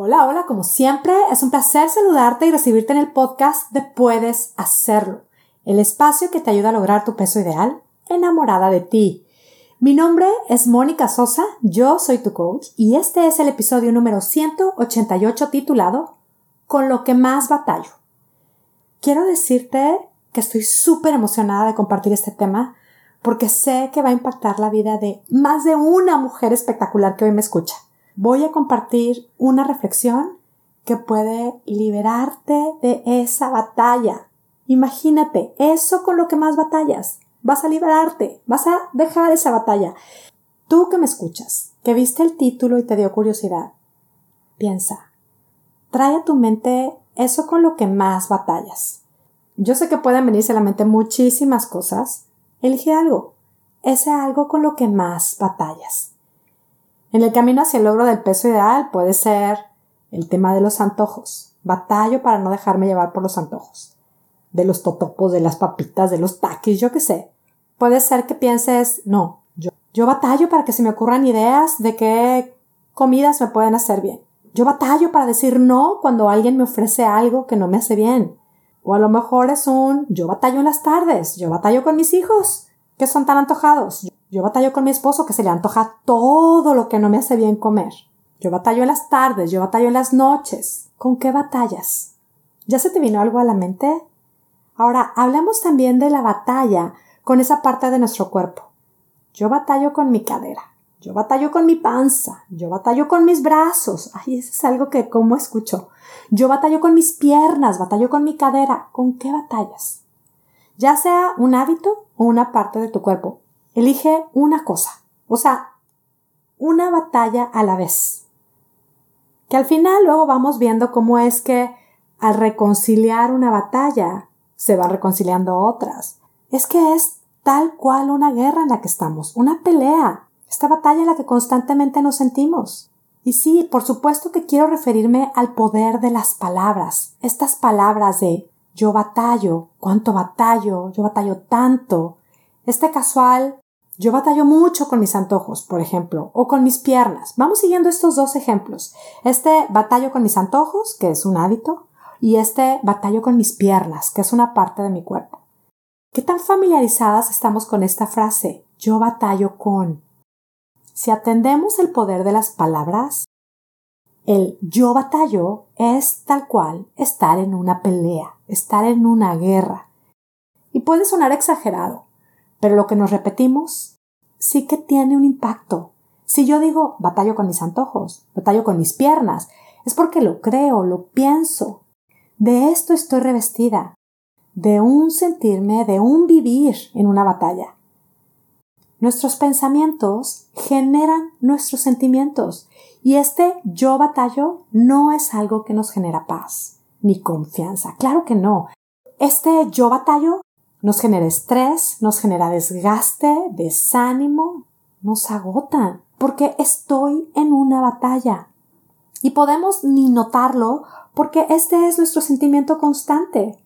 Hola, hola, como siempre, es un placer saludarte y recibirte en el podcast de Puedes Hacerlo, el espacio que te ayuda a lograr tu peso ideal, enamorada de ti. Mi nombre es Mónica Sosa, yo soy tu coach y este es el episodio número 188 titulado Con lo que más batallo. Quiero decirte que estoy súper emocionada de compartir este tema porque sé que va a impactar la vida de más de una mujer espectacular que hoy me escucha voy a compartir una reflexión que puede liberarte de esa batalla. Imagínate, eso con lo que más batallas. Vas a liberarte, vas a dejar esa batalla. Tú que me escuchas, que viste el título y te dio curiosidad, piensa, trae a tu mente eso con lo que más batallas. Yo sé que pueden venirse a la mente muchísimas cosas. Elige algo, ese algo con lo que más batallas. En el camino hacia el logro del peso ideal puede ser el tema de los antojos. Batallo para no dejarme llevar por los antojos. De los totopos, de las papitas, de los taquis, yo qué sé. Puede ser que pienses, no, yo, yo batallo para que se me ocurran ideas de qué comidas me pueden hacer bien. Yo batallo para decir no cuando alguien me ofrece algo que no me hace bien. O a lo mejor es un yo batallo en las tardes, yo batallo con mis hijos, que son tan antojados. Yo batallo con mi esposo que se le antoja todo lo que no me hace bien comer. Yo batallo en las tardes, yo batallo en las noches. ¿Con qué batallas? ¿Ya se te vino algo a la mente? Ahora, hablemos también de la batalla con esa parte de nuestro cuerpo. Yo batallo con mi cadera, yo batallo con mi panza, yo batallo con mis brazos. Ay, eso es algo que como escucho. Yo batallo con mis piernas, batallo con mi cadera. ¿Con qué batallas? Ya sea un hábito una parte de tu cuerpo. Elige una cosa, o sea, una batalla a la vez. Que al final luego vamos viendo cómo es que al reconciliar una batalla se van reconciliando otras. Es que es tal cual una guerra en la que estamos, una pelea, esta batalla en la que constantemente nos sentimos. Y sí, por supuesto que quiero referirme al poder de las palabras, estas palabras de yo batallo, cuánto batallo, yo batallo tanto. Este casual yo batallo mucho con mis antojos, por ejemplo, o con mis piernas. Vamos siguiendo estos dos ejemplos. Este batallo con mis antojos, que es un hábito, y este batallo con mis piernas, que es una parte de mi cuerpo. ¿Qué tan familiarizadas estamos con esta frase? Yo batallo con. Si atendemos el poder de las palabras, el yo batallo es tal cual estar en una pelea, estar en una guerra. Y puede sonar exagerado, pero lo que nos repetimos sí que tiene un impacto. Si yo digo batallo con mis antojos, batallo con mis piernas, es porque lo creo, lo pienso. De esto estoy revestida, de un sentirme, de un vivir en una batalla. Nuestros pensamientos generan nuestros sentimientos y este yo batallo no es algo que nos genera paz ni confianza. Claro que no. Este yo batallo nos genera estrés, nos genera desgaste, desánimo, nos agota, porque estoy en una batalla. Y podemos ni notarlo porque este es nuestro sentimiento constante.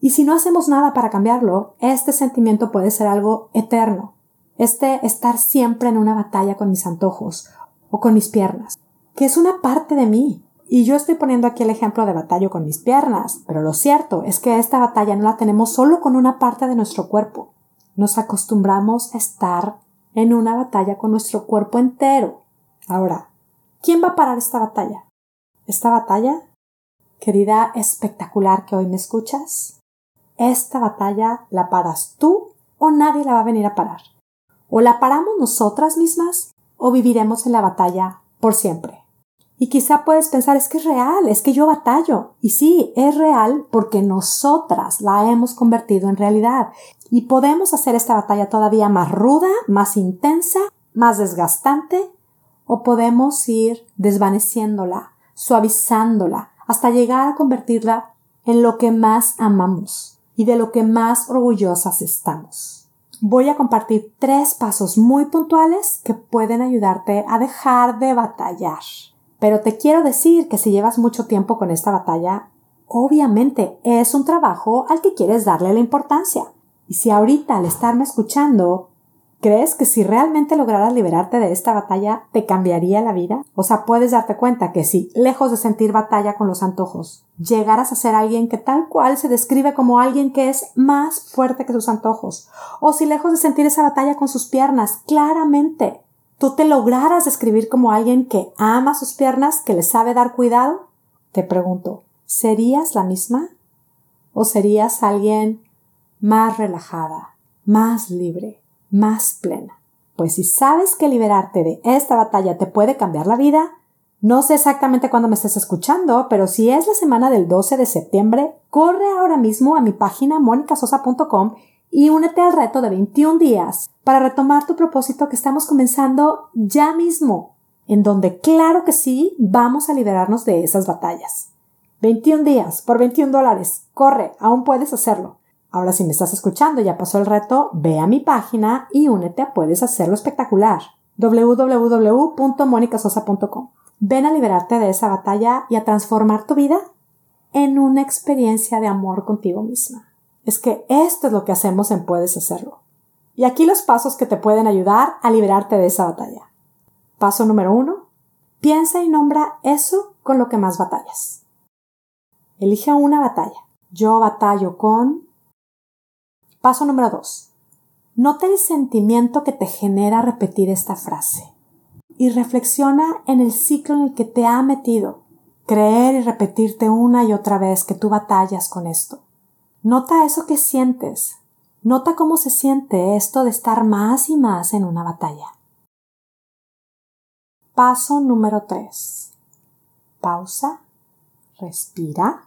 Y si no hacemos nada para cambiarlo, este sentimiento puede ser algo eterno. Este estar siempre en una batalla con mis antojos o con mis piernas, que es una parte de mí, y yo estoy poniendo aquí el ejemplo de batalla con mis piernas, pero lo cierto es que esta batalla no la tenemos solo con una parte de nuestro cuerpo. Nos acostumbramos a estar en una batalla con nuestro cuerpo entero. Ahora, ¿quién va a parar esta batalla? ¿Esta batalla? Querida espectacular que hoy me escuchas, esta batalla la paras tú o nadie la va a venir a parar. O la paramos nosotras mismas o viviremos en la batalla por siempre. Y quizá puedes pensar, es que es real, es que yo batallo. Y sí, es real porque nosotras la hemos convertido en realidad. Y podemos hacer esta batalla todavía más ruda, más intensa, más desgastante, o podemos ir desvaneciéndola, suavizándola, hasta llegar a convertirla en lo que más amamos y de lo que más orgullosas estamos. Voy a compartir tres pasos muy puntuales que pueden ayudarte a dejar de batallar. Pero te quiero decir que si llevas mucho tiempo con esta batalla, obviamente es un trabajo al que quieres darle la importancia. Y si ahorita al estarme escuchando ¿Crees que si realmente lograras liberarte de esta batalla, te cambiaría la vida? O sea, puedes darte cuenta que si, lejos de sentir batalla con los antojos, llegaras a ser alguien que tal cual se describe como alguien que es más fuerte que sus antojos, o si lejos de sentir esa batalla con sus piernas, claramente, tú te lograras describir como alguien que ama sus piernas, que le sabe dar cuidado, te pregunto, ¿serías la misma? ¿O serías alguien más relajada, más libre? Más plena. Pues si sabes que liberarte de esta batalla te puede cambiar la vida, no sé exactamente cuándo me estés escuchando, pero si es la semana del 12 de septiembre, corre ahora mismo a mi página monicasosa.com y únete al reto de 21 días para retomar tu propósito que estamos comenzando ya mismo, en donde claro que sí vamos a liberarnos de esas batallas. 21 días por 21 dólares. Corre, aún puedes hacerlo. Ahora si me estás escuchando, ya pasó el reto, ve a mi página y únete a Puedes Hacerlo Espectacular www.monicasosa.com. Ven a liberarte de esa batalla y a transformar tu vida en una experiencia de amor contigo misma. Es que esto es lo que hacemos en Puedes Hacerlo. Y aquí los pasos que te pueden ayudar a liberarte de esa batalla. Paso número uno. Piensa y nombra eso con lo que más batallas. Elige una batalla. Yo batallo con Paso número 2. Nota el sentimiento que te genera repetir esta frase y reflexiona en el ciclo en el que te ha metido. Creer y repetirte una y otra vez que tú batallas con esto. Nota eso que sientes. Nota cómo se siente esto de estar más y más en una batalla. Paso número 3. Pausa. Respira.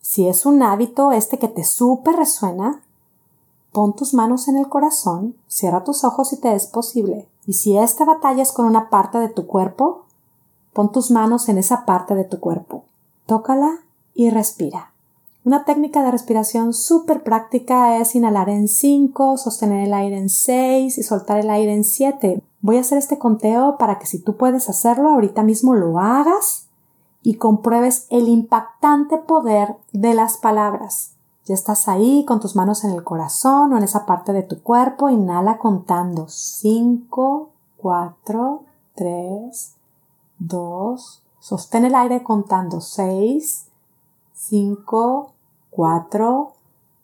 Si es un hábito este que te súper resuena, Pon tus manos en el corazón, cierra tus ojos si te es posible, y si esta batalla es con una parte de tu cuerpo, pon tus manos en esa parte de tu cuerpo, tócala y respira. Una técnica de respiración súper práctica es inhalar en 5, sostener el aire en 6 y soltar el aire en 7. Voy a hacer este conteo para que si tú puedes hacerlo ahorita mismo lo hagas y compruebes el impactante poder de las palabras. Ya estás ahí con tus manos en el corazón o en esa parte de tu cuerpo. Inhala contando 5, 4, 3, 2. Sostén el aire contando 6, 5, 4,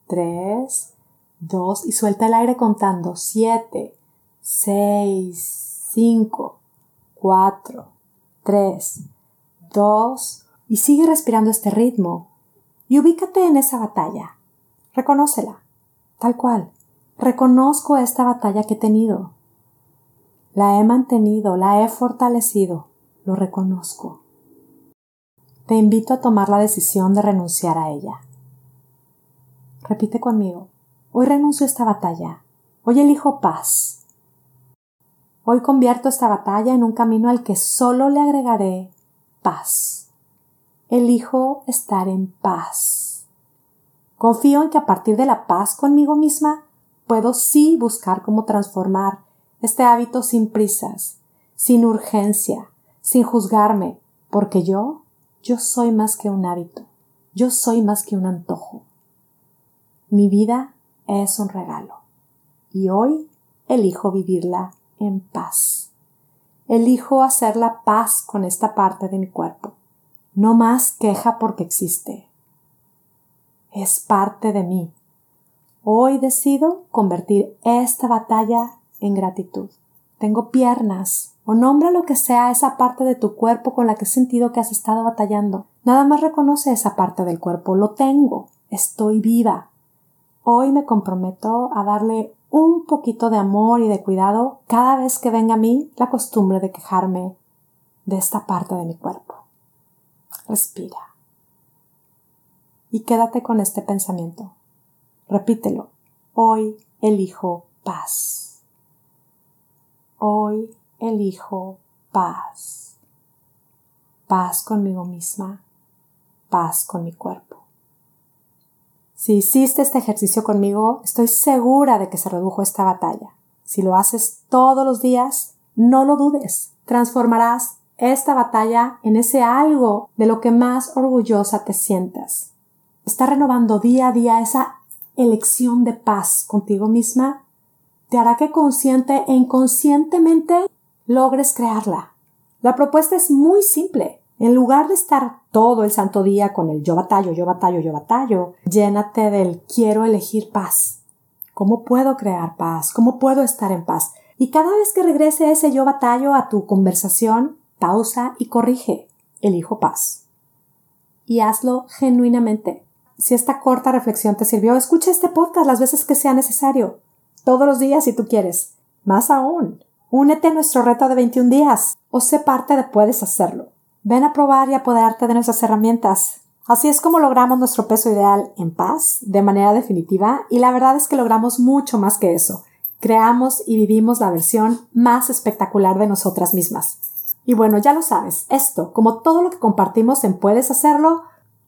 3, 2. Y suelta el aire contando 7, 6, 5, 4, 3, 2. Y sigue respirando este ritmo y ubícate en esa batalla. Reconócela, tal cual. Reconozco esta batalla que he tenido. La he mantenido, la he fortalecido, lo reconozco. Te invito a tomar la decisión de renunciar a ella. Repite conmigo. Hoy renuncio a esta batalla. Hoy elijo paz. Hoy convierto esta batalla en un camino al que solo le agregaré paz elijo estar en paz. Confío en que a partir de la paz conmigo misma puedo sí buscar cómo transformar este hábito sin prisas, sin urgencia, sin juzgarme, porque yo, yo soy más que un hábito, yo soy más que un antojo. Mi vida es un regalo y hoy elijo vivirla en paz. Elijo hacer la paz con esta parte de mi cuerpo no más queja porque existe. Es parte de mí. Hoy decido convertir esta batalla en gratitud. Tengo piernas, o nombra lo que sea esa parte de tu cuerpo con la que has sentido que has estado batallando. Nada más reconoce esa parte del cuerpo. Lo tengo. Estoy viva. Hoy me comprometo a darle un poquito de amor y de cuidado cada vez que venga a mí la costumbre de quejarme de esta parte de mi cuerpo. Respira. Y quédate con este pensamiento. Repítelo. Hoy elijo paz. Hoy elijo paz. Paz conmigo misma. Paz con mi cuerpo. Si hiciste este ejercicio conmigo, estoy segura de que se redujo esta batalla. Si lo haces todos los días, no lo dudes. Transformarás esta batalla en ese algo de lo que más orgullosa te sientas. Está renovando día a día esa elección de paz contigo misma te hará que consciente e inconscientemente logres crearla. La propuesta es muy simple. En lugar de estar todo el santo día con el yo batallo, yo batallo, yo batallo, llénate del quiero elegir paz. ¿Cómo puedo crear paz? ¿Cómo puedo estar en paz? Y cada vez que regrese ese yo batallo a tu conversación, pausa y corrige. Elijo paz. Y hazlo genuinamente. Si esta corta reflexión te sirvió, escucha este podcast las veces que sea necesario. Todos los días si tú quieres. Más aún, únete a nuestro reto de 21 días o sé parte de Puedes Hacerlo. Ven a probar y apoderarte de nuestras herramientas. Así es como logramos nuestro peso ideal en paz, de manera definitiva, y la verdad es que logramos mucho más que eso. Creamos y vivimos la versión más espectacular de nosotras mismas. Y bueno, ya lo sabes, esto, como todo lo que compartimos en Puedes Hacerlo,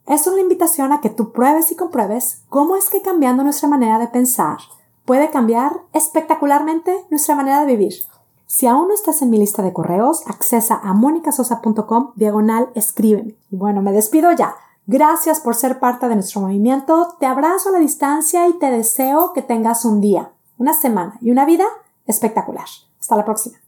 es una invitación a que tú pruebes y compruebes cómo es que cambiando nuestra manera de pensar puede cambiar espectacularmente nuestra manera de vivir. Si aún no estás en mi lista de correos, accesa a monicasosa.com diagonal escríbeme. Y bueno, me despido ya. Gracias por ser parte de nuestro movimiento. Te abrazo a la distancia y te deseo que tengas un día, una semana y una vida espectacular. Hasta la próxima.